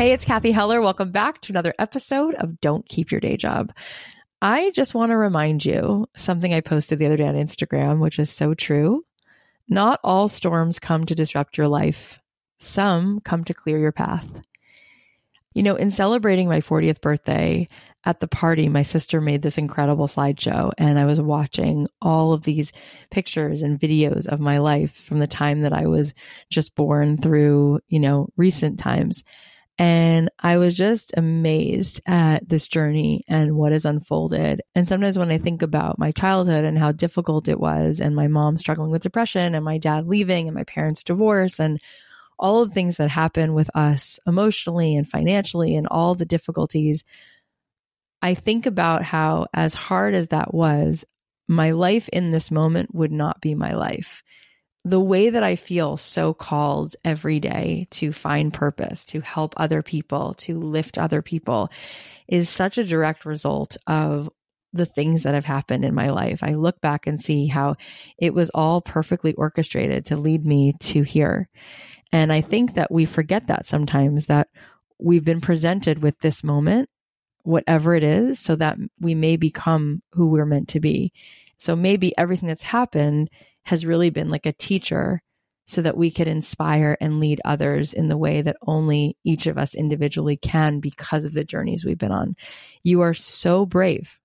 Hey, it's Kathy Heller. Welcome back to another episode of Don't Keep Your Day Job. I just want to remind you something I posted the other day on Instagram, which is so true. Not all storms come to disrupt your life, some come to clear your path. You know, in celebrating my 40th birthday at the party, my sister made this incredible slideshow, and I was watching all of these pictures and videos of my life from the time that I was just born through, you know, recent times. And I was just amazed at this journey and what has unfolded. And sometimes when I think about my childhood and how difficult it was, and my mom struggling with depression, and my dad leaving, and my parents' divorce, and all of the things that happen with us emotionally and financially, and all the difficulties, I think about how, as hard as that was, my life in this moment would not be my life the way that I feel so called every day to find purpose, to help other people, to lift other people is such a direct result of the things that have happened in my life. I look back and see how it was all perfectly orchestrated to lead me to here. And I think that we forget that sometimes that we've been presented with this moment, whatever it is, so that we may become who we're meant to be. So maybe everything that's happened has really been like a teacher so that we could inspire and lead others in the way that only each of us individually can because of the journeys we've been on. You are so brave,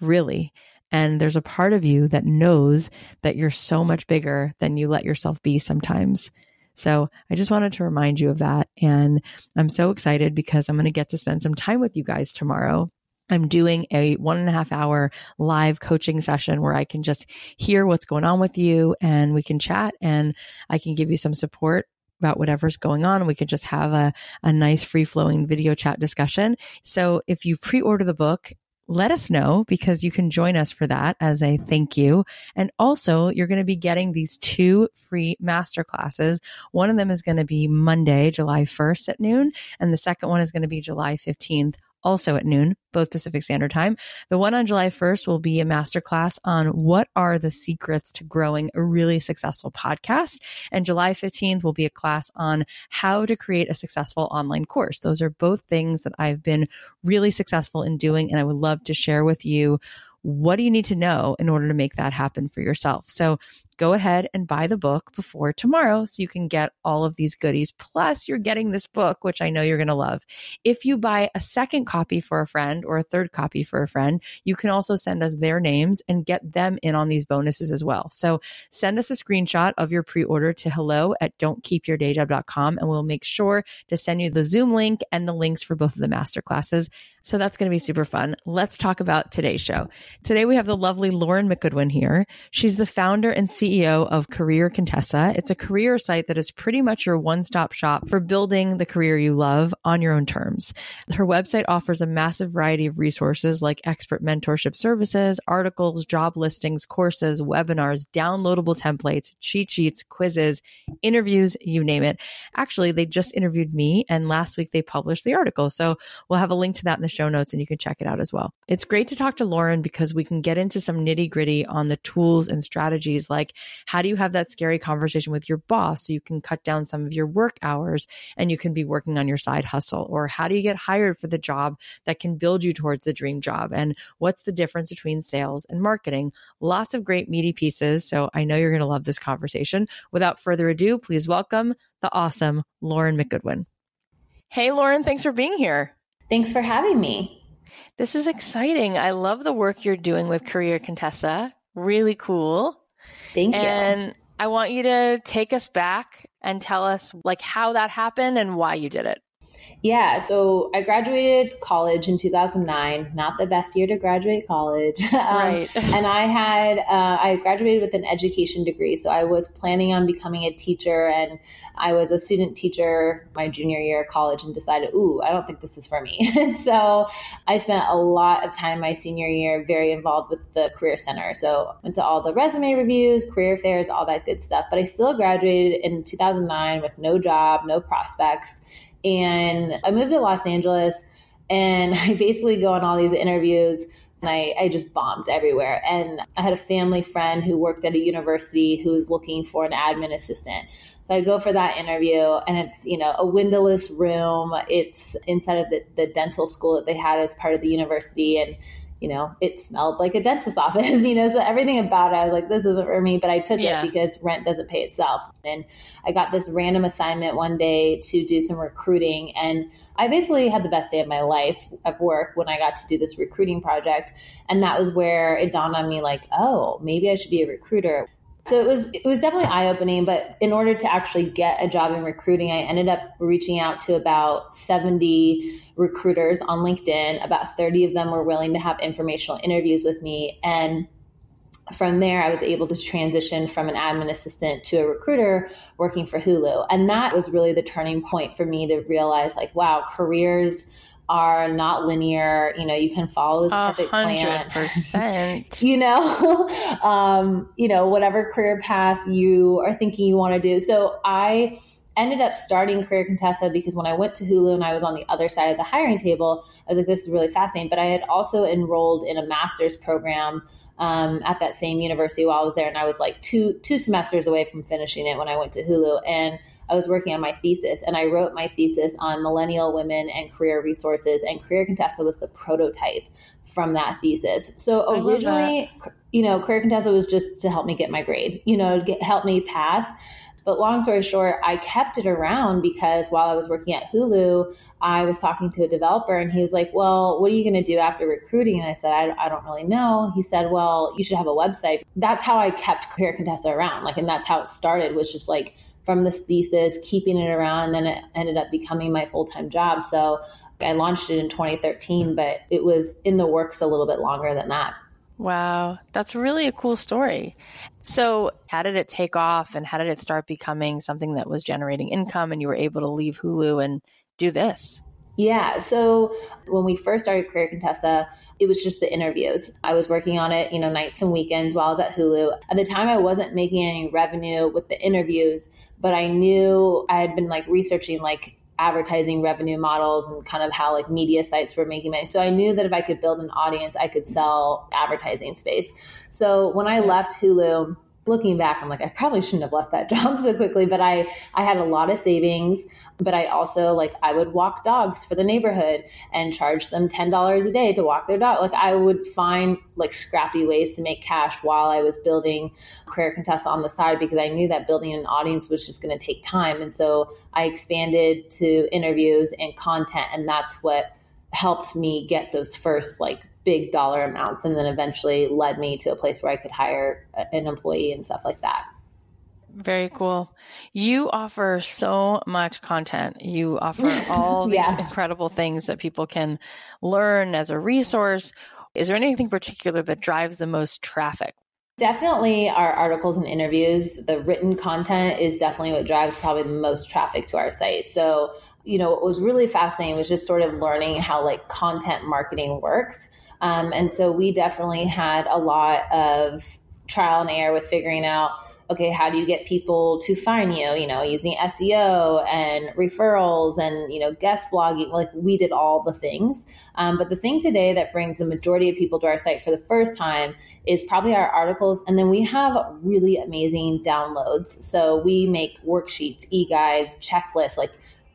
really. And there's a part of you that knows that you're so much bigger than you let yourself be sometimes. So I just wanted to remind you of that. And I'm so excited because I'm going to get to spend some time with you guys tomorrow I'm doing a one and a half hour live coaching session where I can just hear what's going on with you and we can chat and I can give you some support about whatever's going on. We can just have a, a nice free flowing video chat discussion. So if you pre order the book, let us know because you can join us for that as a thank you. And also, you're going to be getting these two free master classes. One of them is going to be Monday, July 1st at noon, and the second one is going to be July 15th also at noon, both Pacific Standard Time. The one on July 1st will be a masterclass on what are the secrets to growing a really successful podcast. And July 15th will be a class on how to create a successful online course. Those are both things that I've been really successful in doing. And I would love to share with you what do you need to know in order to make that happen for yourself? So go ahead and buy the book before tomorrow so you can get all of these goodies. Plus, you're getting this book, which I know you're going to love. If you buy a second copy for a friend or a third copy for a friend, you can also send us their names and get them in on these bonuses as well. So send us a screenshot of your pre order to hello at don'tkeepyourdayjob.com and we'll make sure to send you the Zoom link and the links for both of the masterclasses. So that's going to be super fun. Let's talk about today's show. Today we have the lovely Lauren McGoodwin here. She's the founder and CEO CEO of Career Contessa. It's a career site that is pretty much your one stop shop for building the career you love on your own terms. Her website offers a massive variety of resources like expert mentorship services, articles, job listings, courses, webinars, downloadable templates, cheat sheets, quizzes, interviews, you name it. Actually, they just interviewed me and last week they published the article. So we'll have a link to that in the show notes and you can check it out as well. It's great to talk to Lauren because we can get into some nitty gritty on the tools and strategies like how do you have that scary conversation with your boss so you can cut down some of your work hours and you can be working on your side hustle? Or how do you get hired for the job that can build you towards the dream job? And what's the difference between sales and marketing? Lots of great meaty pieces. So I know you're going to love this conversation. Without further ado, please welcome the awesome Lauren McGoodwin. Hey, Lauren, thanks for being here. Thanks for having me. This is exciting. I love the work you're doing with Career Contessa. Really cool. Thank you. And I want you to take us back and tell us like how that happened and why you did it. Yeah, so I graduated college in 2009. Not the best year to graduate college, um, right? and I had uh, I graduated with an education degree, so I was planning on becoming a teacher, and I was a student teacher my junior year of college, and decided, ooh, I don't think this is for me. so I spent a lot of time my senior year very involved with the career center. So went to all the resume reviews, career fairs, all that good stuff. But I still graduated in 2009 with no job, no prospects and I moved to Los Angeles and I basically go on all these interviews and I, I just bombed everywhere. And I had a family friend who worked at a university who was looking for an admin assistant. So I go for that interview and it's, you know, a windowless room. It's inside of the, the dental school that they had as part of the university. And you know, it smelled like a dentist's office, you know, so everything about it, I was like, this isn't for me, but I took yeah. it because rent doesn't pay itself. And I got this random assignment one day to do some recruiting. And I basically had the best day of my life at work when I got to do this recruiting project. And that was where it dawned on me like, oh, maybe I should be a recruiter. So it was it was definitely eye opening. But in order to actually get a job in recruiting, I ended up reaching out to about seventy recruiters on LinkedIn. About thirty of them were willing to have informational interviews with me, and from there, I was able to transition from an admin assistant to a recruiter working for Hulu. And that was really the turning point for me to realize, like, wow, careers are not linear. You know, you can follow this perfect 100%. plan. you know, um, you know, whatever career path you are thinking you want to do. So I ended up starting Career Contessa because when I went to Hulu and I was on the other side of the hiring table, I was like, this is really fascinating. But I had also enrolled in a master's program um, at that same university while I was there, and I was like two two semesters away from finishing it when I went to Hulu, and I was working on my thesis and I wrote my thesis on millennial women and career resources and Career Contessa was the prototype from that thesis. So originally, you know, Career Contessa was just to help me get my grade, you know, get help me pass. But long story short, I kept it around because while I was working at Hulu, I was talking to a developer and he was like, Well, what are you going to do after recruiting? And I said, I, I, don't really know. He said, Well, you should have a website. That's how I kept Career Contessa around. Like, and that's how it started was just like from this thesis, keeping it around, and then it ended up becoming my full time job. So I launched it in 2013, but it was in the works a little bit longer than that. Wow, that's really a cool story. So, how did it take off and how did it start becoming something that was generating income and you were able to leave Hulu and do this? Yeah. So when we first started Career Contessa, it was just the interviews. I was working on it, you know, nights and weekends while I was at Hulu. At the time, I wasn't making any revenue with the interviews, but I knew I had been like researching like advertising revenue models and kind of how like media sites were making money. So I knew that if I could build an audience, I could sell advertising space. So when I left Hulu, looking back, I'm like, I probably shouldn't have left that job so quickly, but I, I had a lot of savings, but I also like, I would walk dogs for the neighborhood and charge them $10 a day to walk their dog. Like I would find like scrappy ways to make cash while I was building Career Contessa on the side because I knew that building an audience was just going to take time. And so I expanded to interviews and content. And that's what helped me get those first like big dollar amounts and then eventually led me to a place where I could hire an employee and stuff like that. Very cool. You offer so much content. You offer all these yeah. incredible things that people can learn as a resource. Is there anything particular that drives the most traffic? Definitely our articles and interviews. The written content is definitely what drives probably the most traffic to our site. So, you know, what was really fascinating was just sort of learning how like content marketing works um, and so we definitely had a lot of trial and error with figuring out okay, how do you get people to find you? You know, using SEO and referrals and, you know, guest blogging. Like we did all the things. Um, but the thing today that brings the majority of people to our site for the first time is probably our articles. And then we have really amazing downloads. So we make worksheets, e guides, checklists. Like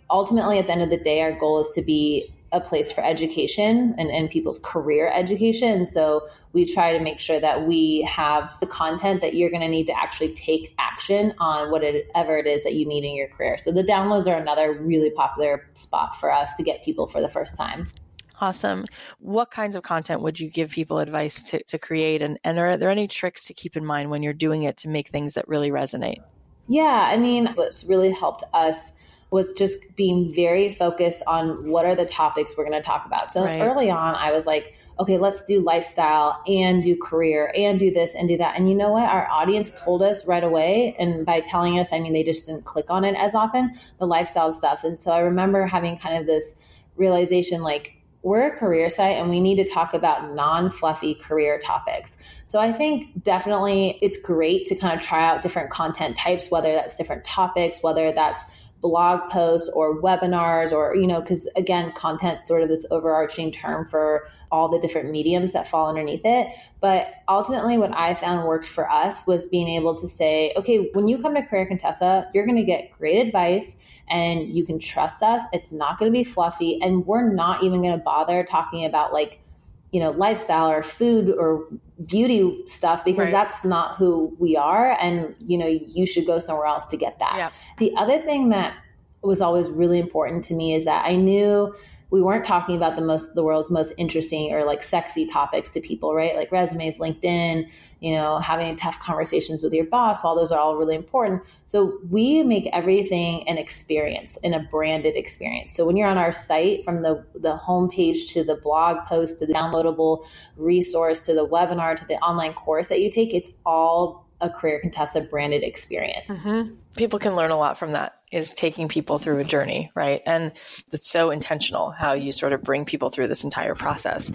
ultimately, at the end of the day, our goal is to be a place for education and, and people's career education. So we try to make sure that we have the content that you're going to need to actually take action on whatever it is that you need in your career. So the downloads are another really popular spot for us to get people for the first time. Awesome. What kinds of content would you give people advice to, to create? And, and are there any tricks to keep in mind when you're doing it to make things that really resonate? Yeah, I mean, what's really helped us was just being very focused on what are the topics we're going to talk about. So right. early on, I was like, okay, let's do lifestyle and do career and do this and do that. And you know what? Our audience told us right away. And by telling us, I mean, they just didn't click on it as often, the lifestyle stuff. And so I remember having kind of this realization like, we're a career site and we need to talk about non fluffy career topics. So I think definitely it's great to kind of try out different content types, whether that's different topics, whether that's blog posts or webinars or you know because again content sort of this overarching term for all the different mediums that fall underneath it. But ultimately what i found worked for us was being able to say okay when you come to career contessa you're going to get great advice and you can trust us. It's not going to be fluffy and we're not even going to bother talking about like you know lifestyle or food or beauty stuff because right. that's not who we are and you know you should go somewhere else to get that the other thing that was always really important to me is that i knew we weren't talking about the most the world's most interesting or like sexy topics to people right like resumes linkedin you know, having tough conversations with your boss, while those are all really important. So we make everything an experience and a branded experience. So when you're on our site, from the, the homepage to the blog post to the downloadable resource to the webinar to the online course that you take, it's all a Career Contessa branded experience. Mm-hmm. People can learn a lot from that is taking people through a journey, right? And it's so intentional how you sort of bring people through this entire process.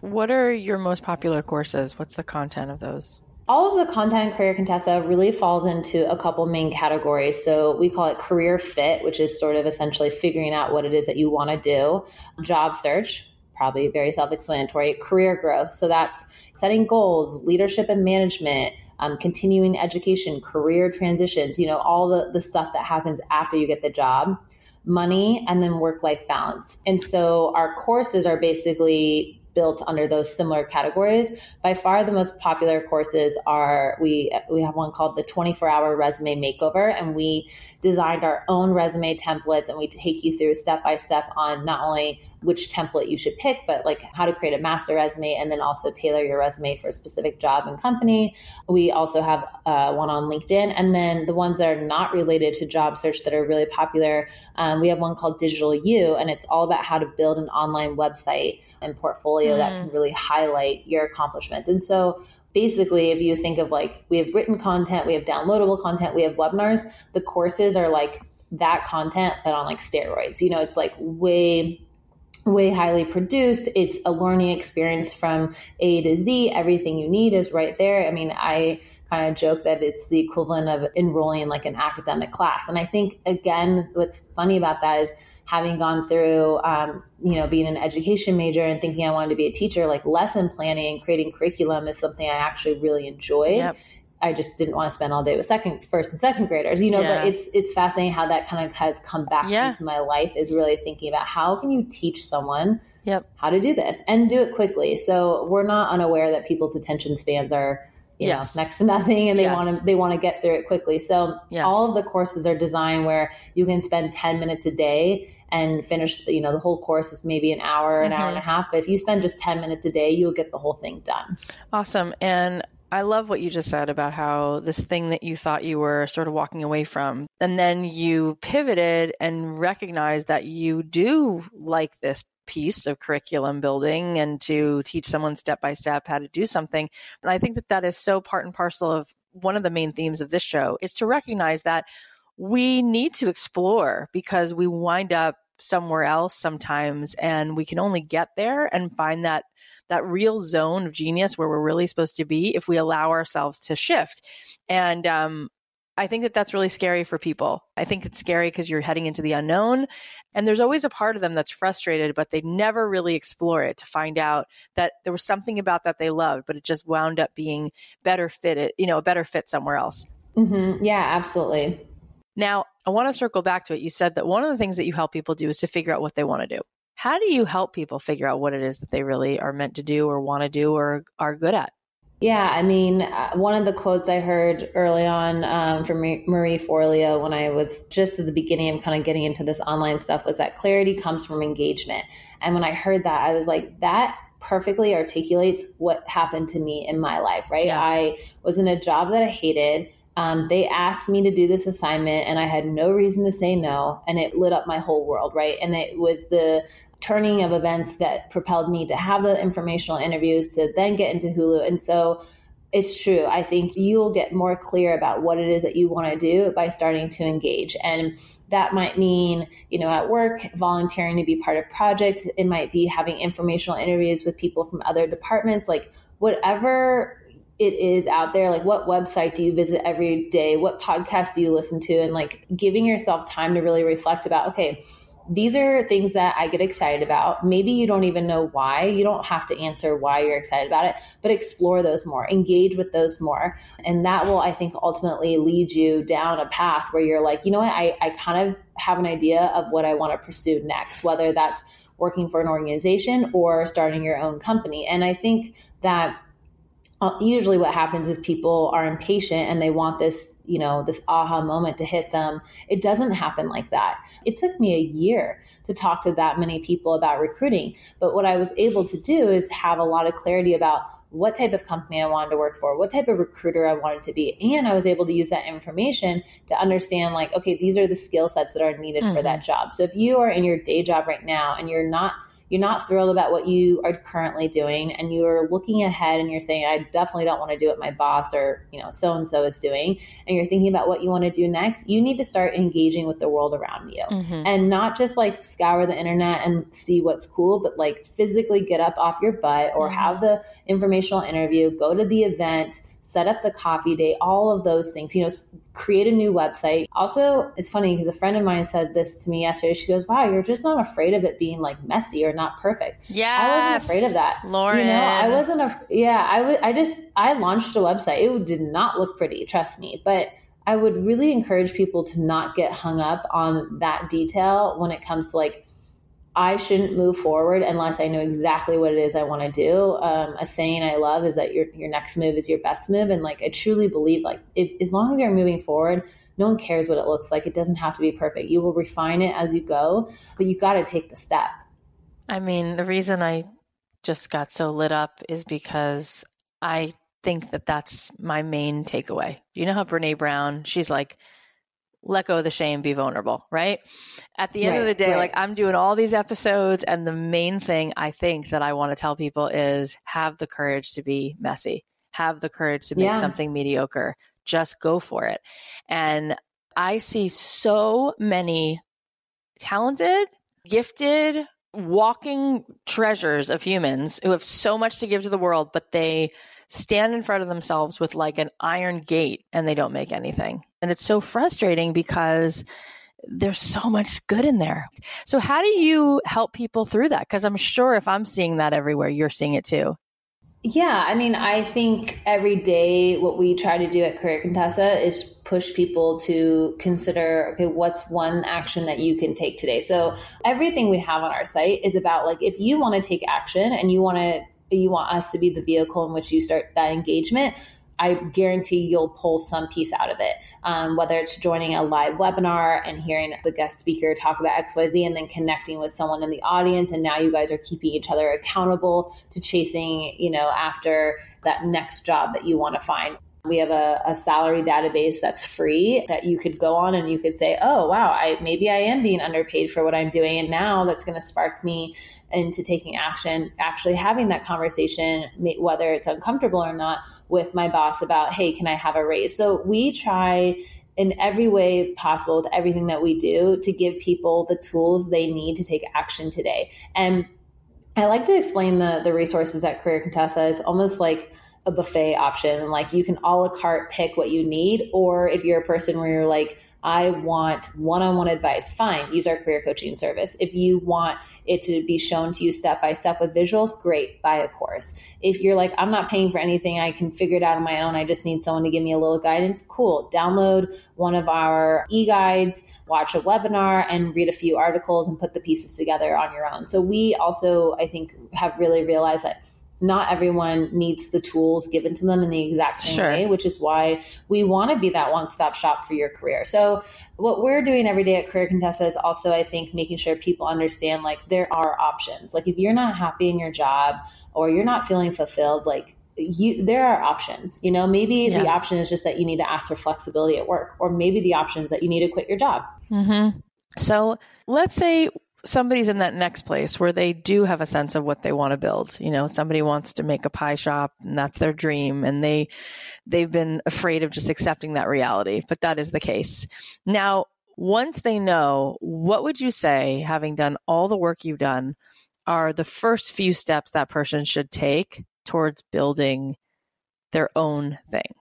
What are your most popular courses? What's the content of those? all of the content in Career Contessa really falls into a couple main categories. So we call it career fit, which is sort of essentially figuring out what it is that you want to do. Job search, probably very self explanatory. Career growth. So that's setting goals, leadership and management, um, continuing education, career transitions, you know, all the, the stuff that happens after you get the job, money, and then work life balance. And so our courses are basically built under those similar categories. By far the most popular courses are we we have one called the 24 hour resume makeover and we designed our own resume templates and we take you through step by step on not only which template you should pick, but like how to create a master resume and then also tailor your resume for a specific job and company. We also have uh, one on LinkedIn. And then the ones that are not related to job search that are really popular, um, we have one called Digital You, and it's all about how to build an online website and portfolio mm. that can really highlight your accomplishments. And so basically if you think of like we have written content we have downloadable content we have webinars the courses are like that content but on like steroids you know it's like way way highly produced. It's a learning experience from A to Z. Everything you need is right there. I mean, I kind of joke that it's the equivalent of enrolling in like an academic class. And I think, again, what's funny about that is having gone through, um, you know, being an education major and thinking I wanted to be a teacher, like lesson planning creating curriculum is something I actually really enjoyed. Yep. I just didn't want to spend all day with second, first, and second graders, you know. Yeah. But it's it's fascinating how that kind of has come back yeah. into my life. Is really thinking about how can you teach someone yep. how to do this and do it quickly. So we're not unaware that people's attention spans are you yes. know, next to nothing and they yes. want to they want to get through it quickly. So yes. all of the courses are designed where you can spend 10 minutes a day and finish you know the whole course is maybe an hour an mm-hmm. hour and a half but if you spend just 10 minutes a day you'll get the whole thing done awesome and I love what you just said about how this thing that you thought you were sort of walking away from, and then you pivoted and recognized that you do like this piece of curriculum building and to teach someone step by step how to do something. And I think that that is so part and parcel of one of the main themes of this show is to recognize that we need to explore because we wind up somewhere else sometimes and we can only get there and find that that real zone of genius where we're really supposed to be if we allow ourselves to shift. And um, I think that that's really scary for people. I think it's scary because you're heading into the unknown. And there's always a part of them that's frustrated, but they never really explore it to find out that there was something about that they loved, but it just wound up being better fitted, you know, a better fit somewhere else. Mm-hmm. Yeah, absolutely. Now, I want to circle back to it. You said that one of the things that you help people do is to figure out what they want to do. How do you help people figure out what it is that they really are meant to do or want to do or are good at? Yeah, I mean, uh, one of the quotes I heard early on um, from Marie Forleo when I was just at the beginning of kind of getting into this online stuff was that clarity comes from engagement. And when I heard that, I was like, that perfectly articulates what happened to me in my life, right? Yeah. I was in a job that I hated. Um, they asked me to do this assignment and I had no reason to say no. And it lit up my whole world, right? And it was the turning of events that propelled me to have the informational interviews to then get into Hulu. And so it's true. I think you'll get more clear about what it is that you want to do by starting to engage. And that might mean, you know, at work, volunteering to be part of project. It might be having informational interviews with people from other departments, like whatever it is out there like what website do you visit every day what podcast do you listen to and like giving yourself time to really reflect about okay these are things that I get excited about. Maybe you don't even know why. You don't have to answer why you're excited about it, but explore those more, engage with those more. And that will, I think, ultimately lead you down a path where you're like, you know what, I, I kind of have an idea of what I want to pursue next, whether that's working for an organization or starting your own company. And I think that uh, usually what happens is people are impatient and they want this you know this aha moment to hit them it doesn't happen like that it took me a year to talk to that many people about recruiting but what i was able to do is have a lot of clarity about what type of company I wanted to work for, what type of recruiter I wanted to be. And I was able to use that information to understand, like, okay, these are the skill sets that are needed mm-hmm. for that job. So if you are in your day job right now and you're not you're not thrilled about what you are currently doing and you're looking ahead and you're saying i definitely don't want to do what my boss or you know so and so is doing and you're thinking about what you want to do next you need to start engaging with the world around you mm-hmm. and not just like scour the internet and see what's cool but like physically get up off your butt or mm-hmm. have the informational interview go to the event set up the coffee date, all of those things, you know, create a new website. Also, it's funny because a friend of mine said this to me yesterday. She goes, Wow, you're just not afraid of it being like messy or not perfect. Yeah. I wasn't afraid of that. Lauren. You know, I wasn't, a, yeah, I would, I just, I launched a website. It did not look pretty, trust me. But I would really encourage people to not get hung up on that detail when it comes to like, I shouldn't move forward unless I know exactly what it is I want to do. Um, a saying I love is that your your next move is your best move, and like I truly believe, like if as long as you're moving forward, no one cares what it looks like. It doesn't have to be perfect. You will refine it as you go, but you got to take the step. I mean, the reason I just got so lit up is because I think that that's my main takeaway. You know how Brene Brown, she's like, let go of the shame, be vulnerable, right? At the end right, of the day, right. like I'm doing all these episodes, and the main thing I think that I want to tell people is have the courage to be messy, have the courage to make yeah. something mediocre. Just go for it. And I see so many talented, gifted, walking treasures of humans who have so much to give to the world, but they stand in front of themselves with like an iron gate and they don't make anything. And it's so frustrating because there's so much good in there. So how do you help people through that? Because I'm sure if I'm seeing that everywhere, you're seeing it too. Yeah, I mean, I think every day what we try to do at Career Contessa is push people to consider okay, what's one action that you can take today? So everything we have on our site is about like if you want to take action and you want to you want us to be the vehicle in which you start that engagement, I guarantee you'll pull some piece out of it. Um, whether it's joining a live webinar and hearing the guest speaker talk about XYZ and then connecting with someone in the audience. And now you guys are keeping each other accountable to chasing, you know, after that next job that you want to find. We have a, a, salary database that's free that you could go on and you could say, oh, wow, I, maybe I am being underpaid for what I'm doing. And now that's going to spark me into taking action, actually having that conversation, whether it's uncomfortable or not, with my boss about, hey, can I have a raise? So we try in every way possible with everything that we do to give people the tools they need to take action today. And I like to explain the the resources at Career Contessa. It's almost like a buffet option. Like you can a la carte pick what you need, or if you're a person where you're like, I want one on one advice, fine, use our career coaching service. If you want it to be shown to you step by step with visuals, great, buy a course. If you're like, I'm not paying for anything, I can figure it out on my own, I just need someone to give me a little guidance, cool. Download one of our e guides, watch a webinar, and read a few articles and put the pieces together on your own. So we also, I think, have really realized that not everyone needs the tools given to them in the exact same sure. way, which is why we want to be that one stop shop for your career. So, what we're doing every day at Career Contessa is also, I think, making sure people understand like there are options. Like, if you're not happy in your job or you're not feeling fulfilled, like, you there are options you know maybe yeah. the option is just that you need to ask for flexibility at work or maybe the option is that you need to quit your job mm-hmm. so let's say somebody's in that next place where they do have a sense of what they want to build. You know, somebody wants to make a pie shop and that's their dream and they they've been afraid of just accepting that reality, but that is the case. Now, once they know, what would you say having done all the work you've done are the first few steps that person should take towards building their own thing?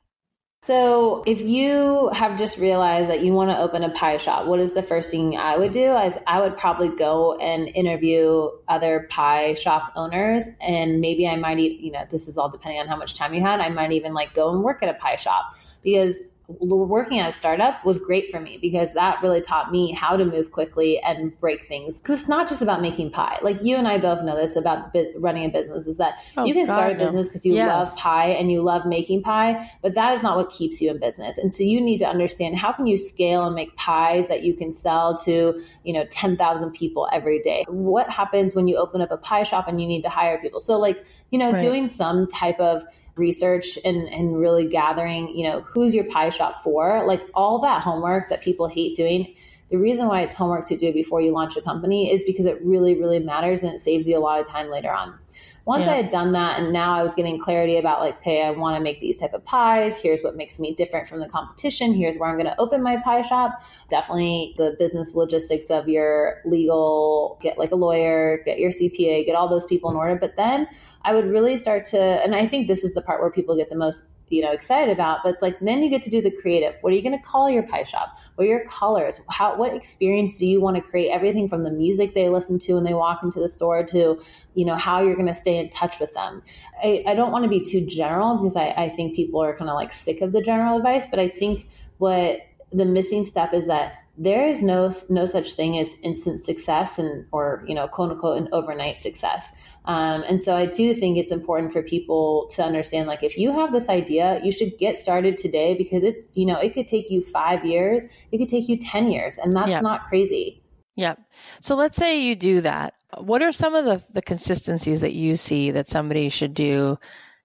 So, if you have just realized that you want to open a pie shop, what is the first thing I would do? Is I would probably go and interview other pie shop owners, and maybe I might, you know, this is all depending on how much time you had. I might even like go and work at a pie shop because working at a startup was great for me because that really taught me how to move quickly and break things. Because it's not just about making pie. Like you and I both know this about running a business is that oh, you can God, start a business because you yes. love pie and you love making pie, but that is not what keeps you in business. And so you need to understand how can you scale and make pies that you can sell to, you know, 10,000 people every day. What happens when you open up a pie shop and you need to hire people? So like, you know, right. doing some type of research and, and really gathering, you know, who's your pie shop for? Like all that homework that people hate doing. The reason why it's homework to do before you launch a company is because it really, really matters and it saves you a lot of time later on. Once yeah. I had done that and now I was getting clarity about like, okay, I want to make these type of pies. Here's what makes me different from the competition. Here's where I'm going to open my pie shop. Definitely the business logistics of your legal, get like a lawyer, get your CPA, get all those people in order. But then I would really start to, and I think this is the part where people get the most you know excited about but it's like then you get to do the creative. What are you going to call your pie shop? What are your colors? How what experience do you want to create everything from the music they listen to when they walk into the store to you know how you're going to stay in touch with them? I, I don't want to be too general because I, I think people are kind of like sick of the general advice but i think what the missing step is that there is no no such thing as instant success and or you know quote unquote an overnight success um, and so I do think it's important for people to understand like if you have this idea, you should get started today because it's, you know, it could take you five years, it could take you 10 years, and that's yep. not crazy. Yep. So let's say you do that. What are some of the, the consistencies that you see that somebody should do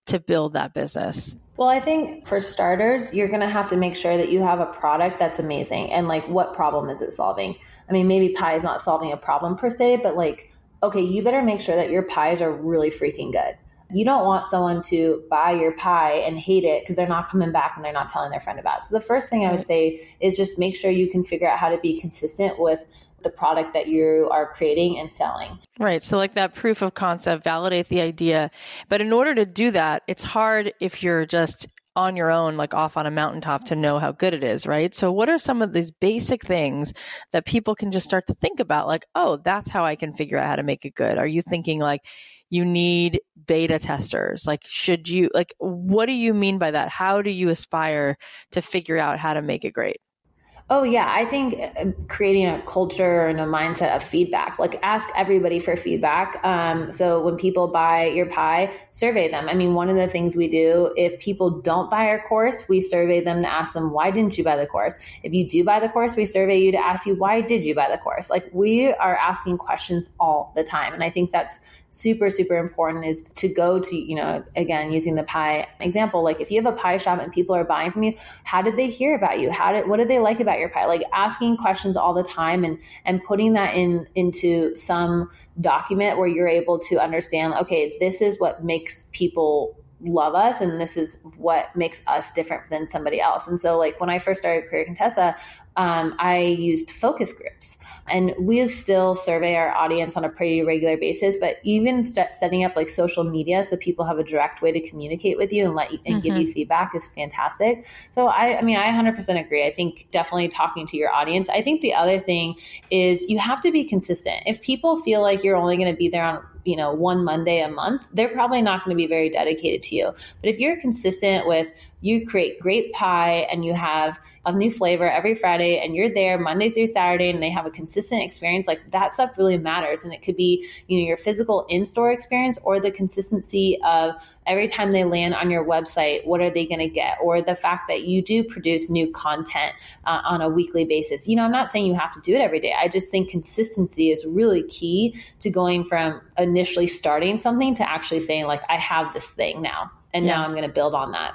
to build that business? Well, I think for starters, you're going to have to make sure that you have a product that's amazing. And like, what problem is it solving? I mean, maybe pie is not solving a problem per se, but like, okay, you better make sure that your pies are really freaking good. You don't want someone to buy your pie and hate it because they're not coming back and they're not telling their friend about it. So the first thing I would say is just make sure you can figure out how to be consistent with the product that you are creating and selling. Right. So, like that proof of concept, validate the idea. But in order to do that, it's hard if you're just on your own, like off on a mountaintop to know how good it is, right? So, what are some of these basic things that people can just start to think about? Like, oh, that's how I can figure out how to make it good. Are you thinking like you need beta testers? Like, should you, like, what do you mean by that? How do you aspire to figure out how to make it great? Oh, yeah. I think uh, creating a culture and a mindset of feedback, like ask everybody for feedback. Um, so when people buy your pie, survey them. I mean, one of the things we do, if people don't buy our course, we survey them to ask them, why didn't you buy the course? If you do buy the course, we survey you to ask you, why did you buy the course? Like we are asking questions all the time. And I think that's super super important is to go to you know again using the pie example like if you have a pie shop and people are buying from you how did they hear about you? How did what did they like about your pie? Like asking questions all the time and and putting that in into some document where you're able to understand okay this is what makes people love us and this is what makes us different than somebody else. And so like when i first started career contessa um, i used focus groups and we still survey our audience on a pretty regular basis, but even st- setting up like social media so people have a direct way to communicate with you and let you and mm-hmm. give you mm-hmm. feedback is fantastic. So I, I mean, I 100% agree. I think definitely talking to your audience. I think the other thing is you have to be consistent. If people feel like you're only going to be there on you know one monday a month they're probably not going to be very dedicated to you but if you're consistent with you create great pie and you have a new flavor every Friday and you're there Monday through Saturday and they have a consistent experience, like that stuff really matters. And it could be, you know, your physical in-store experience or the consistency of every time they land on your website, what are they going to get? Or the fact that you do produce new content uh, on a weekly basis. You know, I'm not saying you have to do it every day. I just think consistency is really key to going from initially starting something to actually saying, like, I have this thing now, and yeah. now I'm going to build on that.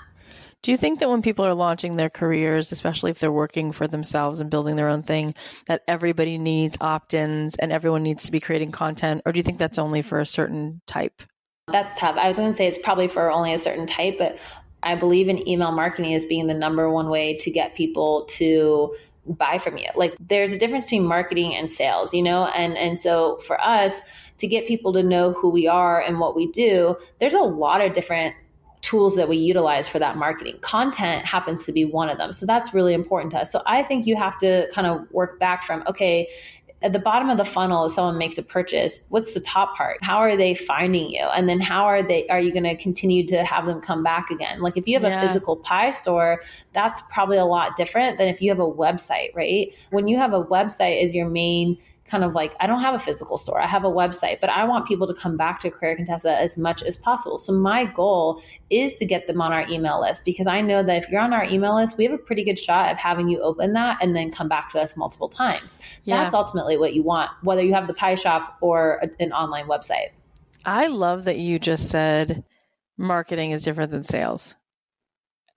Do you think that when people are launching their careers, especially if they're working for themselves and building their own thing, that everybody needs opt ins and everyone needs to be creating content? Or do you think that's only for a certain type? That's tough. I was going to say it's probably for only a certain type, but I believe in email marketing as being the number one way to get people to buy from you. Like there's a difference between marketing and sales, you know? And and so for us to get people to know who we are and what we do, there's a lot of different tools that we utilize for that marketing. Content happens to be one of them. So that's really important to us. So I think you have to kind of work back from, okay, at the bottom of the funnel if someone makes a purchase what's the top part how are they finding you and then how are they are you going to continue to have them come back again like if you have yeah. a physical pie store that's probably a lot different than if you have a website right when you have a website as your main kind of like I don't have a physical store. I have a website, but I want people to come back to Career Contessa as much as possible. So my goal is to get them on our email list because I know that if you're on our email list, we have a pretty good shot of having you open that and then come back to us multiple times. Yeah. That's ultimately what you want, whether you have the pie shop or a, an online website. I love that you just said marketing is different than sales.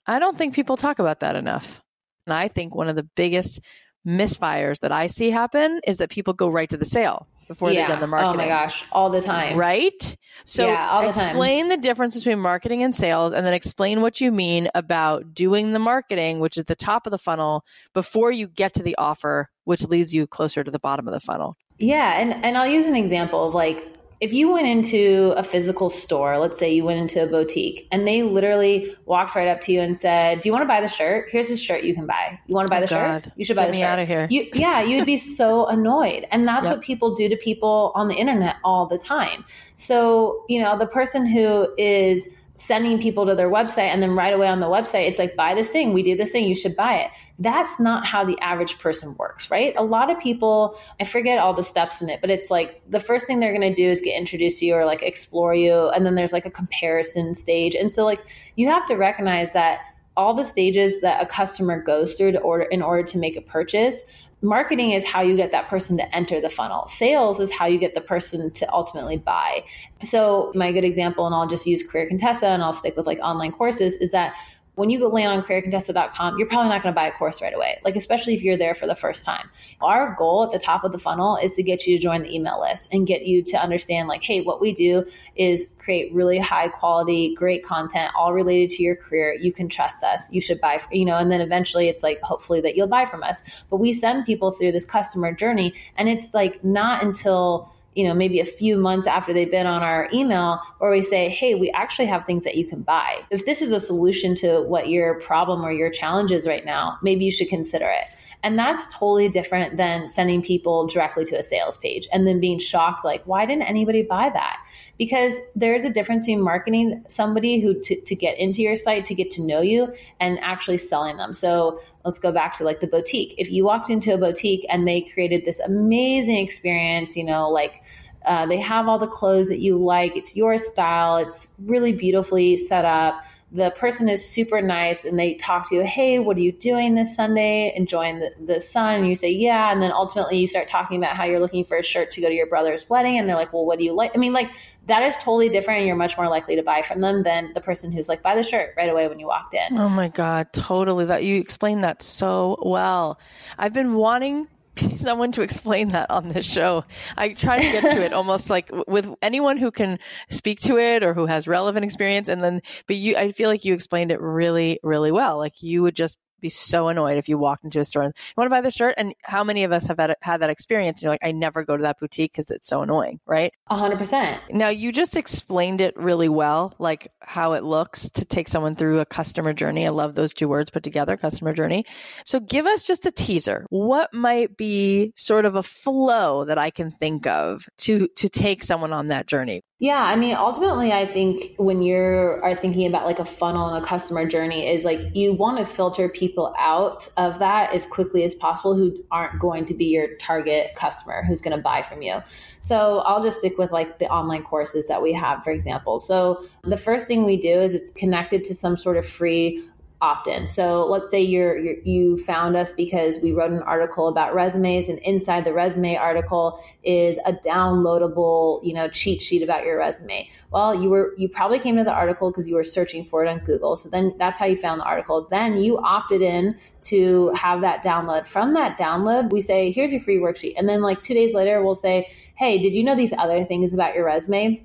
I don't think people talk about that enough. And I think one of the biggest misfires that I see happen is that people go right to the sale before yeah. they've done the marketing. Oh my gosh, all the time. Right? So yeah, the explain time. the difference between marketing and sales and then explain what you mean about doing the marketing, which is the top of the funnel, before you get to the offer, which leads you closer to the bottom of the funnel. Yeah, and and I'll use an example of like if you went into a physical store, let's say you went into a boutique and they literally walked right up to you and said, Do you want to buy the shirt? Here's the shirt you can buy. You want to buy oh, the oh shirt? You should buy Get the shirt. out of here. You, yeah, you'd be so annoyed. And that's yep. what people do to people on the internet all the time. So, you know, the person who is sending people to their website and then right away on the website, it's like, buy this thing. We do this thing. You should buy it that's not how the average person works, right? A lot of people, I forget all the steps in it, but it's like the first thing they're going to do is get introduced to you or like explore you. And then there's like a comparison stage. And so, like, you have to recognize that all the stages that a customer goes through to order in order to make a purchase marketing is how you get that person to enter the funnel. Sales is how you get the person to ultimately buy. So, my good example, and I'll just use Career Contessa and I'll stick with like online courses, is that when you go land on careercontessa.com, you're probably not going to buy a course right away, like especially if you're there for the first time. Our goal at the top of the funnel is to get you to join the email list and get you to understand like, hey, what we do is create really high quality, great content, all related to your career. You can trust us. You should buy, you know, and then eventually it's like, hopefully that you'll buy from us. But we send people through this customer journey and it's like not until you know, maybe a few months after they've been on our email, where we say, hey, we actually have things that you can buy. If this is a solution to what your problem or your challenge is right now, maybe you should consider it. And that's totally different than sending people directly to a sales page and then being shocked, like, why didn't anybody buy that? Because there's a difference between marketing somebody who to, to get into your site, to get to know you, and actually selling them. So let's go back to like the boutique. If you walked into a boutique and they created this amazing experience, you know, like uh, they have all the clothes that you like. It's your style. It's really beautifully set up. The person is super nice and they talk to you, hey, what are you doing this Sunday? Enjoying the, the sun? And you say, yeah. And then ultimately you start talking about how you're looking for a shirt to go to your brother's wedding. And they're like, well, what do you like? I mean, like, that is totally different and you're much more likely to buy from them than the person who's like buy the shirt right away when you walked in. Oh my god, totally. That you explained that so well. I've been wanting someone to explain that on this show. I try to get to it almost like with anyone who can speak to it or who has relevant experience. And then, but you, I feel like you explained it really, really well. Like you would just be so annoyed if you walked into a store and you want to buy the shirt. And how many of us have had, had that experience? And you're like, I never go to that boutique because it's so annoying, right? A hundred percent. Now you just explained it really well, like how it looks to take someone through a customer journey. I love those two words put together, customer journey. So give us just a teaser. What might be sort of a flow that I can think of to, to take someone on that journey? Yeah, I mean, ultimately, I think when you are thinking about like a funnel and a customer journey, is like you want to filter people out of that as quickly as possible who aren't going to be your target customer who's going to buy from you. So I'll just stick with like the online courses that we have, for example. So the first thing we do is it's connected to some sort of free opt-in. So let's say you're, you're, you found us because we wrote an article about resumes, and inside the resume article is a downloadable, you know, cheat sheet about your resume. Well, you were you probably came to the article because you were searching for it on Google. So then that's how you found the article. Then you opted in to have that download. From that download, we say, here's your free worksheet, and then like two days later, we'll say, hey, did you know these other things about your resume?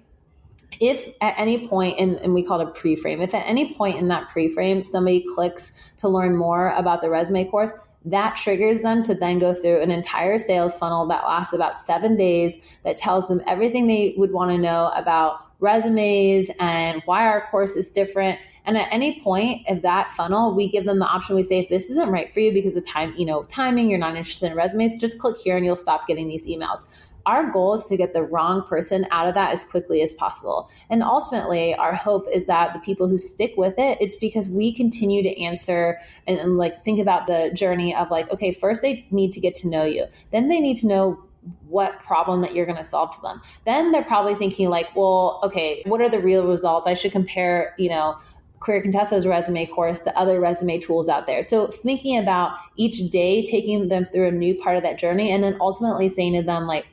If at any point in, and we call it a pre-frame if at any point in that pre-frame somebody clicks to learn more about the resume course that triggers them to then go through an entire sales funnel that lasts about seven days that tells them everything they would want to know about resumes and why our course is different. And at any point of that funnel we give them the option we say if this isn't right for you because of time you know timing you're not interested in resumes just click here and you'll stop getting these emails our goal is to get the wrong person out of that as quickly as possible. And ultimately, our hope is that the people who stick with it, it's because we continue to answer and, and, like think about the journey of like, okay, first they need to get to know you, then they need to know what problem that you're going to solve to them. Then they're probably thinking like, well, okay, what are the real results? I should compare, you know, Career Contessa's resume course to other resume tools out there. So thinking about each day, taking them through a new part of that journey, and then ultimately saying to them like,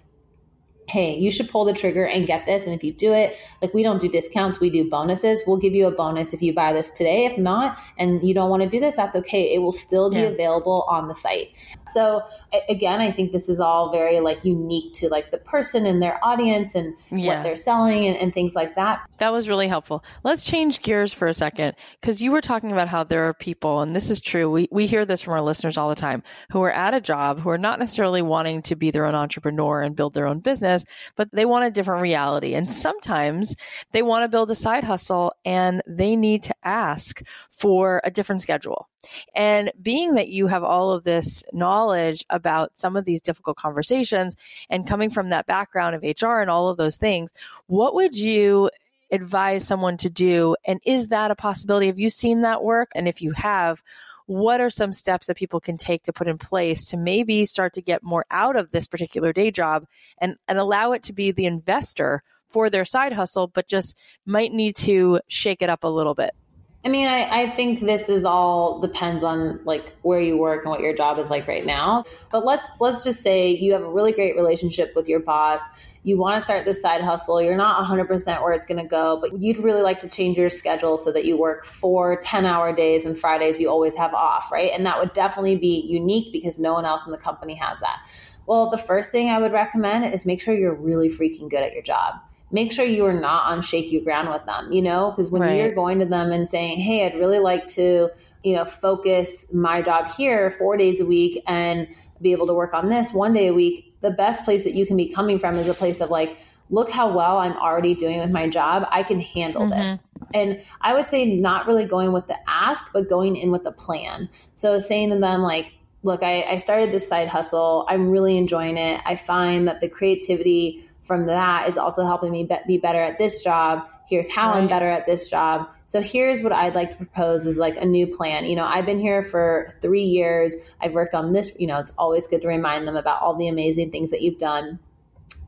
hey, you should pull the trigger and get this. And if you do it, like we don't do discounts, we do bonuses. We'll give you a bonus if you buy this today. If not, and you don't want to do this, that's okay. It will still be yeah. available on the site. So again, I think this is all very like unique to like the person and their audience and yeah. what they're selling and, and things like that. That was really helpful. Let's change gears for a second because you were talking about how there are people, and this is true. We, we hear this from our listeners all the time who are at a job who are not necessarily wanting to be their own entrepreneur and build their own business, but they want a different reality. And sometimes they want to build a side hustle and they need to ask for a different schedule. And being that you have all of this knowledge about some of these difficult conversations and coming from that background of HR and all of those things, what would you advise someone to do? And is that a possibility? Have you seen that work? And if you have, what are some steps that people can take to put in place to maybe start to get more out of this particular day job and, and allow it to be the investor for their side hustle, but just might need to shake it up a little bit? I mean, I, I think this is all depends on like where you work and what your job is like right now. But let's let's just say you have a really great relationship with your boss. You want to start this side hustle. You're not 100% where it's going to go, but you'd really like to change your schedule so that you work four 10 hour days and Fridays you always have off, right? And that would definitely be unique because no one else in the company has that. Well, the first thing I would recommend is make sure you're really freaking good at your job make sure you are not on shaky ground with them, you know, because when right. you're going to them and saying, Hey, I'd really like to, you know, focus my job here four days a week and be able to work on this one day a week, the best place that you can be coming from is a place of like, look how well I'm already doing with my job. I can handle mm-hmm. this. And I would say not really going with the ask, but going in with a plan. So saying to them, like, look, I, I started this side hustle. I'm really enjoying it. I find that the creativity from that is also helping me be better at this job. Here's how right. I'm better at this job. So here's what I'd like to propose is like a new plan. You know, I've been here for three years. I've worked on this. You know, it's always good to remind them about all the amazing things that you've done.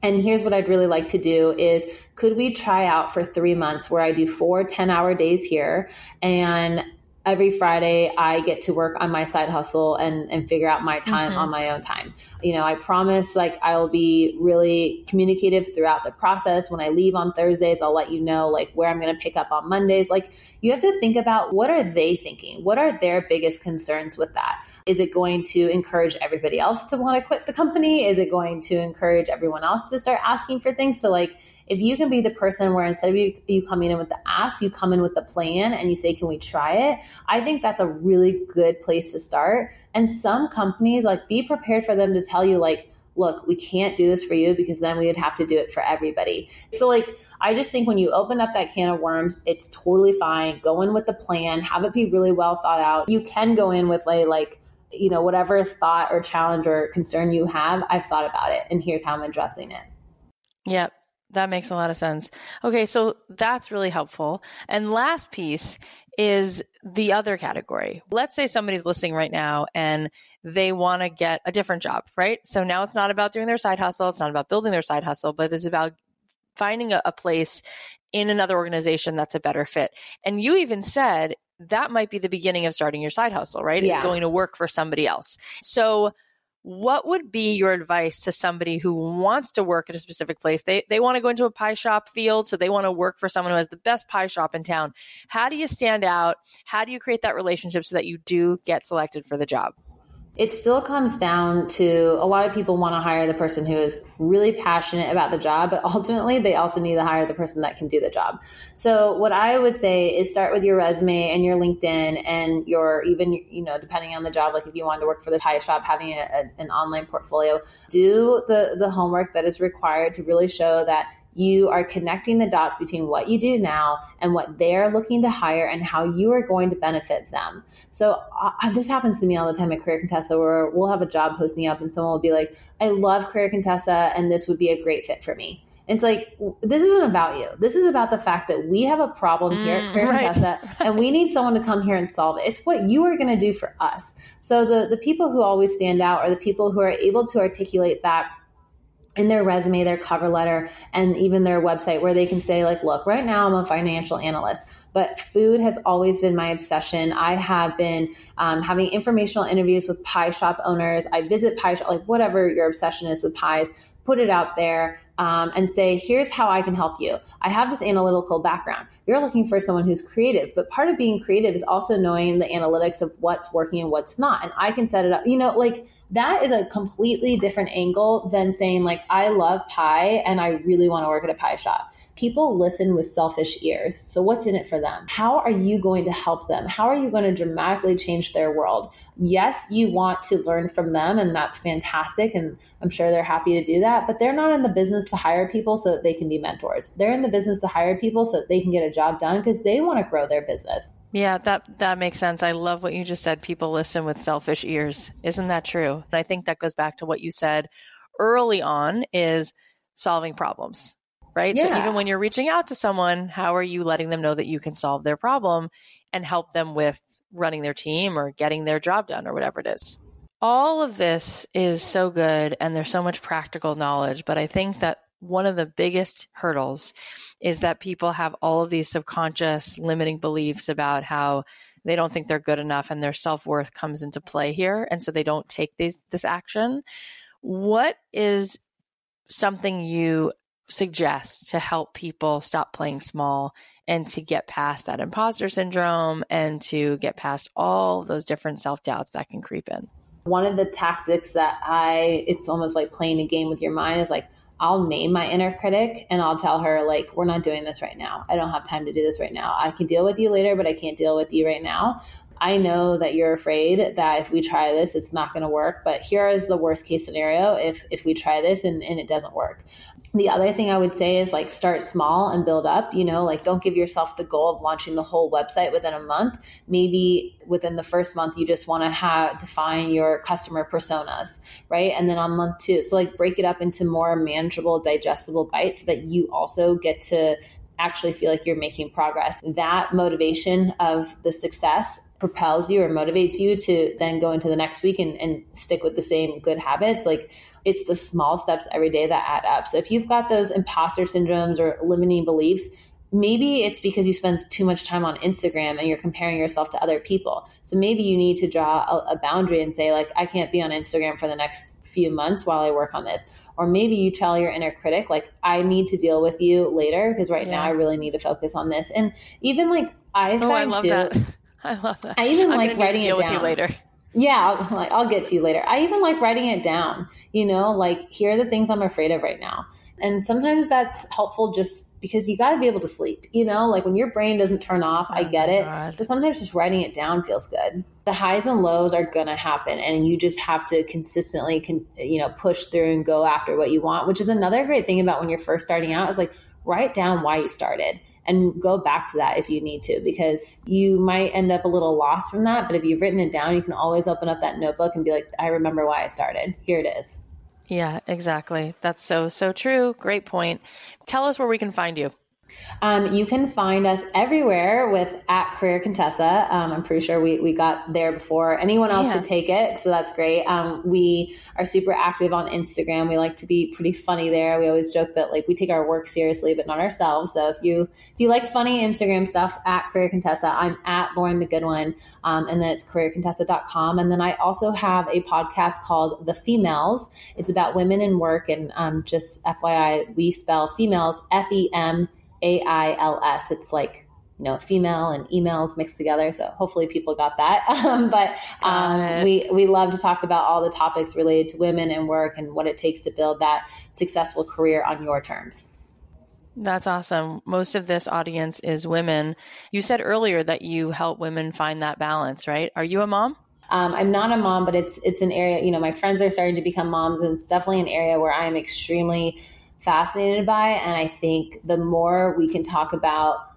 And here's what I'd really like to do is could we try out for three months where I do four 10 hour days here and every Friday I get to work on my side hustle and, and figure out my time mm-hmm. on my own time. You know, I promise like I will be really communicative throughout the process. When I leave on Thursdays, I'll let you know like where I'm going to pick up on Mondays. Like you have to think about what are they thinking? What are their biggest concerns with that? Is it going to encourage everybody else to want to quit the company? Is it going to encourage everyone else to start asking for things? So like if you can be the person where instead of you, you coming in with the ask, you come in with the plan and you say, can we try it? I think that's a really good place to start. And some companies, like, be prepared for them to tell you, like, look, we can't do this for you because then we would have to do it for everybody. So, like, I just think when you open up that can of worms, it's totally fine. Go in with the plan, have it be really well thought out. You can go in with like, like, you know, whatever thought or challenge or concern you have, I've thought about it and here's how I'm addressing it. Yep. That makes a lot of sense. Okay, so that's really helpful. And last piece is the other category. Let's say somebody's listening right now and they want to get a different job, right? So now it's not about doing their side hustle, it's not about building their side hustle, but it's about finding a, a place in another organization that's a better fit. And you even said that might be the beginning of starting your side hustle, right? Yeah. It's going to work for somebody else. So what would be your advice to somebody who wants to work at a specific place? They, they want to go into a pie shop field, so they want to work for someone who has the best pie shop in town. How do you stand out? How do you create that relationship so that you do get selected for the job? It still comes down to a lot of people want to hire the person who is really passionate about the job, but ultimately they also need to hire the person that can do the job. So what I would say is start with your resume and your LinkedIn and your even you know depending on the job, like if you wanted to work for the pie shop, having a, a, an online portfolio, do the the homework that is required to really show that you are connecting the dots between what you do now and what they're looking to hire and how you are going to benefit them. So uh, this happens to me all the time at Career Contessa where we'll have a job posting up and someone will be like, I love Career Contessa and this would be a great fit for me. It's like this isn't about you. This is about the fact that we have a problem mm, here at Career right. Contessa, and we need someone to come here and solve it. It's what you are going to do for us. So the the people who always stand out are the people who are able to articulate that in their resume, their cover letter, and even their website where they can say, like, look, right now I'm a financial analyst, but food has always been my obsession. I have been um, having informational interviews with pie shop owners. I visit pie shop, like whatever your obsession is with pies, put it out there um, and say, here's how I can help you. I have this analytical background. You're looking for someone who's creative, but part of being creative is also knowing the analytics of what's working and what's not. And I can set it up, you know, like, that is a completely different angle than saying like i love pie and i really want to work at a pie shop. People listen with selfish ears so what's in it for them? How are you going to help them? How are you going to dramatically change their world? Yes you want to learn from them and that's fantastic and i'm sure they're happy to do that but they're not in the business to hire people so that they can be mentors. They're in the business to hire people so that they can get a job done because they want to grow their business yeah, that that makes sense. I love what you just said. People listen with selfish ears. Isn't that true? And I think that goes back to what you said early on is solving problems, right? Yeah. So even when you're reaching out to someone, how are you letting them know that you can solve their problem and help them with running their team or getting their job done or whatever it is? All of this is so good and there's so much practical knowledge, but I think that one of the biggest hurdles is that people have all of these subconscious limiting beliefs about how they don't think they're good enough and their self-worth comes into play here and so they don't take these, this action. What is something you suggest to help people stop playing small and to get past that imposter syndrome and to get past all those different self-doubts that can creep in? One of the tactics that i it's almost like playing a game with your mind is like I'll name my inner critic and I'll tell her, like, we're not doing this right now. I don't have time to do this right now. I can deal with you later, but I can't deal with you right now. I know that you're afraid that if we try this, it's not going to work. But here is the worst case scenario if if we try this and, and it doesn't work. The other thing I would say is like start small and build up. You know, like don't give yourself the goal of launching the whole website within a month. Maybe within the first month, you just want to have define your customer personas, right? And then on month two, so like break it up into more manageable, digestible bites so that you also get to actually feel like you're making progress. That motivation of the success propels you or motivates you to then go into the next week and, and stick with the same good habits. Like it's the small steps every day that add up. So if you've got those imposter syndromes or limiting beliefs, maybe it's because you spend too much time on Instagram and you're comparing yourself to other people. So maybe you need to draw a, a boundary and say, like, I can't be on Instagram for the next few months while I work on this. Or maybe you tell your inner critic, like, I need to deal with you later because right yeah. now I really need to focus on this. And even like I oh, find I love too, that. I love that. I even I'm like writing it down. later. Yeah, I'll, like, I'll get to you later. I even like writing it down. You know, like here are the things I'm afraid of right now, and sometimes that's helpful just because you got to be able to sleep. You know, like when your brain doesn't turn off, oh I get it. God. But sometimes just writing it down feels good. The highs and lows are going to happen, and you just have to consistently, con- you know, push through and go after what you want. Which is another great thing about when you're first starting out is like write down why you started and go back to that if you need to because you might end up a little lost from that. But if you've written it down you can always open up that notebook and be like i remember why i started. Here it is. Yeah exactly. That's so so true. Great point. Tell us where we can find you um, you can find us everywhere with at Career Contessa. Um, I'm pretty sure we, we got there before anyone else yeah. could take it, so that's great. Um, we are super active on Instagram. We like to be pretty funny there. We always joke that like we take our work seriously, but not ourselves. So if you if you like funny Instagram stuff, at Career Contessa, I'm at Lauren McGoodwin, um, and then it's careercontessa.com. And then I also have a podcast called The Femails. It's about women in work, and um, just FYI, we spell Femails F E M a I L S. It's like you know female and emails mixed together. So hopefully people got that. Um, but um, we we love to talk about all the topics related to women and work and what it takes to build that successful career on your terms. That's awesome. Most of this audience is women. You said earlier that you help women find that balance, right? Are you a mom? Um, I'm not a mom, but it's it's an area. You know, my friends are starting to become moms, and it's definitely an area where I am extremely fascinated by. And I think the more we can talk about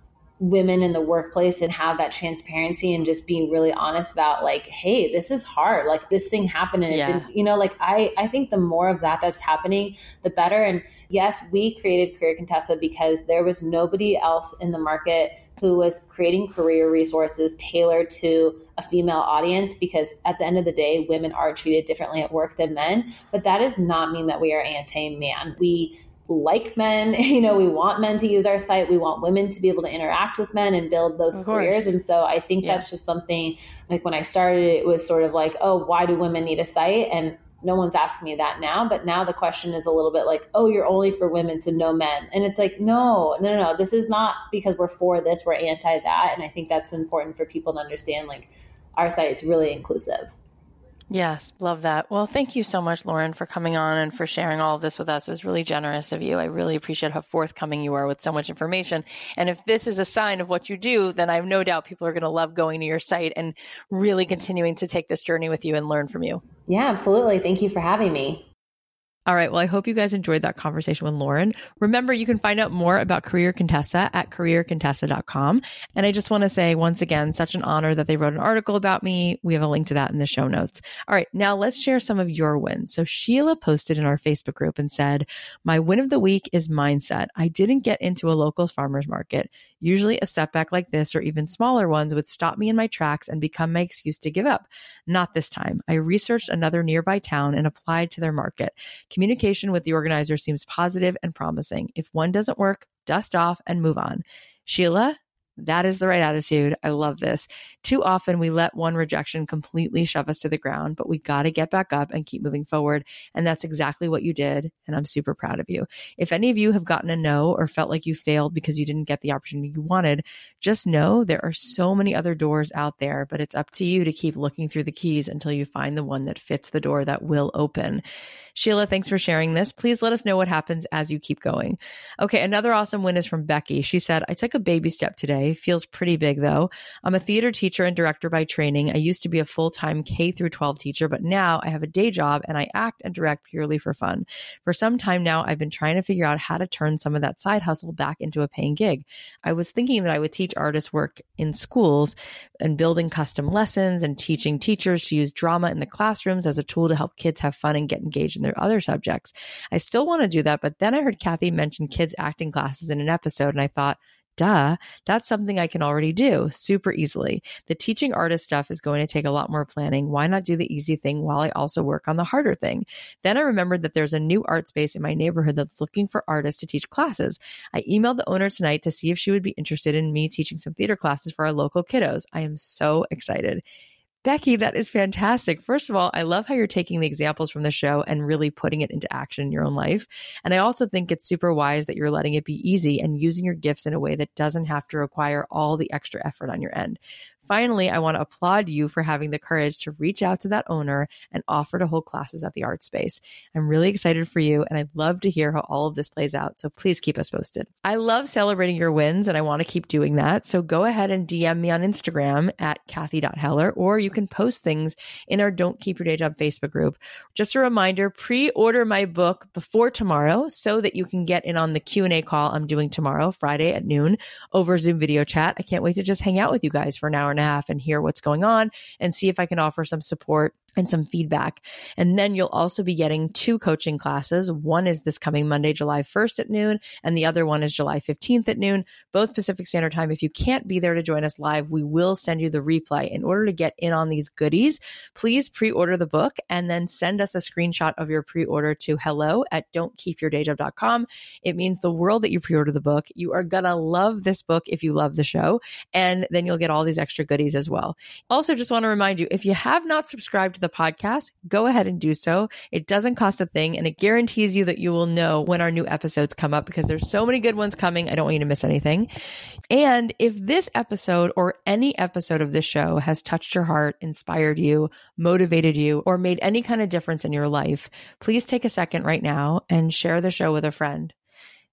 women in the workplace and have that transparency and just being really honest about like hey this is hard like this thing happened and yeah. it didn't you know like i i think the more of that that's happening the better and yes we created career contessa because there was nobody else in the market who was creating career resources tailored to a female audience because at the end of the day women are treated differently at work than men but that does not mean that we are anti-man we like men. You know, we want men to use our site. We want women to be able to interact with men and build those of careers. Course. And so I think yeah. that's just something like when I started, it was sort of like, oh, why do women need a site? And no one's asking me that now. But now the question is a little bit like, oh, you're only for women, so no men. And it's like, no, no, no, no. This is not because we're for this, we're anti that. And I think that's important for people to understand like our site is really inclusive. Yes, love that. Well, thank you so much, Lauren, for coming on and for sharing all of this with us. It was really generous of you. I really appreciate how forthcoming you are with so much information. And if this is a sign of what you do, then I have no doubt people are going to love going to your site and really continuing to take this journey with you and learn from you. Yeah, absolutely. Thank you for having me. All right. Well, I hope you guys enjoyed that conversation with Lauren. Remember, you can find out more about Career Contessa at careercontessa.com. And I just want to say once again, such an honor that they wrote an article about me. We have a link to that in the show notes. All right. Now let's share some of your wins. So Sheila posted in our Facebook group and said, my win of the week is mindset. I didn't get into a local farmers market. Usually a setback like this or even smaller ones would stop me in my tracks and become my excuse to give up. Not this time. I researched another nearby town and applied to their market Communication with the organizer seems positive and promising. If one doesn't work, dust off and move on. Sheila, that is the right attitude. I love this. Too often we let one rejection completely shove us to the ground, but we got to get back up and keep moving forward. And that's exactly what you did. And I'm super proud of you. If any of you have gotten a no or felt like you failed because you didn't get the opportunity you wanted, just know there are so many other doors out there, but it's up to you to keep looking through the keys until you find the one that fits the door that will open. Sheila, thanks for sharing this. Please let us know what happens as you keep going. Okay, another awesome win is from Becky. She said, I took a baby step today. Feels pretty big though. I'm a theater teacher and director by training. I used to be a full-time K through 12 teacher, but now I have a day job and I act and direct purely for fun. For some time now, I've been trying to figure out how to turn some of that side hustle back into a paying gig. I was thinking that I would teach artists work in schools and building custom lessons and teaching teachers to use drama in the classrooms as a tool to help kids have fun and get engaged in their other subjects. I still want to do that, but then I heard Cathy mention kids acting classes in an episode and I thought, duh, that's something I can already do super easily. The teaching artist stuff is going to take a lot more planning. Why not do the easy thing while I also work on the harder thing? Then I remembered that there's a new art space in my neighborhood that's looking for artists to teach classes. I emailed the owner tonight to see if she would be interested in me teaching some theater classes for our local kiddos. I am so excited. Becky, that is fantastic. First of all, I love how you're taking the examples from the show and really putting it into action in your own life. And I also think it's super wise that you're letting it be easy and using your gifts in a way that doesn't have to require all the extra effort on your end. Finally, I want to applaud you for having the courage to reach out to that owner and offer to hold classes at the art space. I'm really excited for you and I'd love to hear how all of this plays out. So please keep us posted. I love celebrating your wins and I want to keep doing that. So go ahead and DM me on Instagram at Cathy.Heller or you can post things in our Don't Keep Your Day Job Facebook group. Just a reminder, pre-order my book before tomorrow so that you can get in on the Q&A call I'm doing tomorrow, Friday at noon over Zoom video chat. I can't wait to just hang out with you guys for an hour and a half and hear what's going on and see if I can offer some support and some feedback. And then you'll also be getting two coaching classes. One is this coming Monday, July 1st at noon, and the other one is July 15th at noon, both Pacific Standard Time. If you can't be there to join us live, we will send you the replay. In order to get in on these goodies, please pre order the book and then send us a screenshot of your pre order to hello at don'tkeepyourdayjob.com. It means the world that you pre order the book. You are going to love this book if you love the show, and then you'll get all these extra goodies as well. Also, just want to remind you if you have not subscribed the podcast, go ahead and do so. It doesn't cost a thing and it guarantees you that you will know when our new episodes come up because there's so many good ones coming. I don't want you to miss anything. And if this episode or any episode of this show has touched your heart, inspired you, motivated you, or made any kind of difference in your life, please take a second right now and share the show with a friend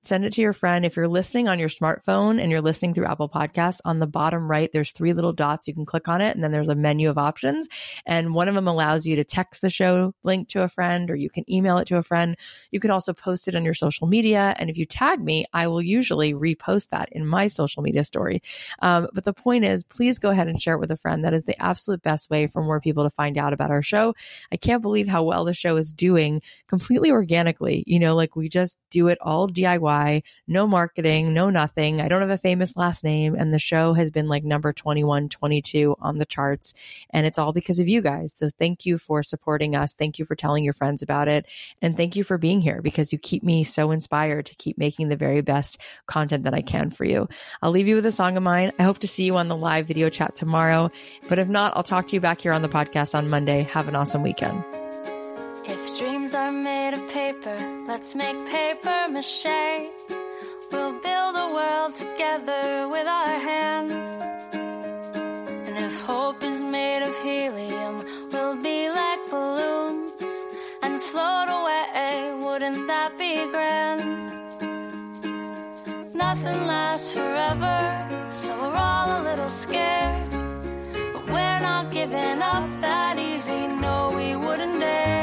send it to your friend. If you're listening on your smartphone and you're listening through Apple Podcasts, on the bottom right, there's three little dots. You can click on it, and then there's a menu of options. And one of them allows you to text the show link to a friend, or you can email it to a friend. You can also post it on your social media. And if you tag me, I will usually repost that in my social media story. Um, but the point is, please go ahead and share it with a friend. That is the absolute best way for more people to find out about our show. I can't believe how well the show is doing completely organically. You know, like we just do it all DIY No marketing, no nothing. I don't have a famous last name. And the show has been like number 21, 22 on the charts. And it's all because of you guys. So thank you for supporting us. Thank you for telling your friends about it. And thank you for being here because you keep me so inspired to keep making the very best content that I can for you. I'll leave you with a song of mine. I hope to see you on the live video chat tomorrow. But if not, I'll talk to you back here on the podcast on Monday. Have an awesome weekend. Dreams are made of paper, let's make paper mache. We'll build a world together with our hands. And if hope is made of helium, we'll be like balloons and float away. Wouldn't that be grand? Nothing lasts forever, so we're all a little scared. But we're not giving up that easy, no, we wouldn't dare.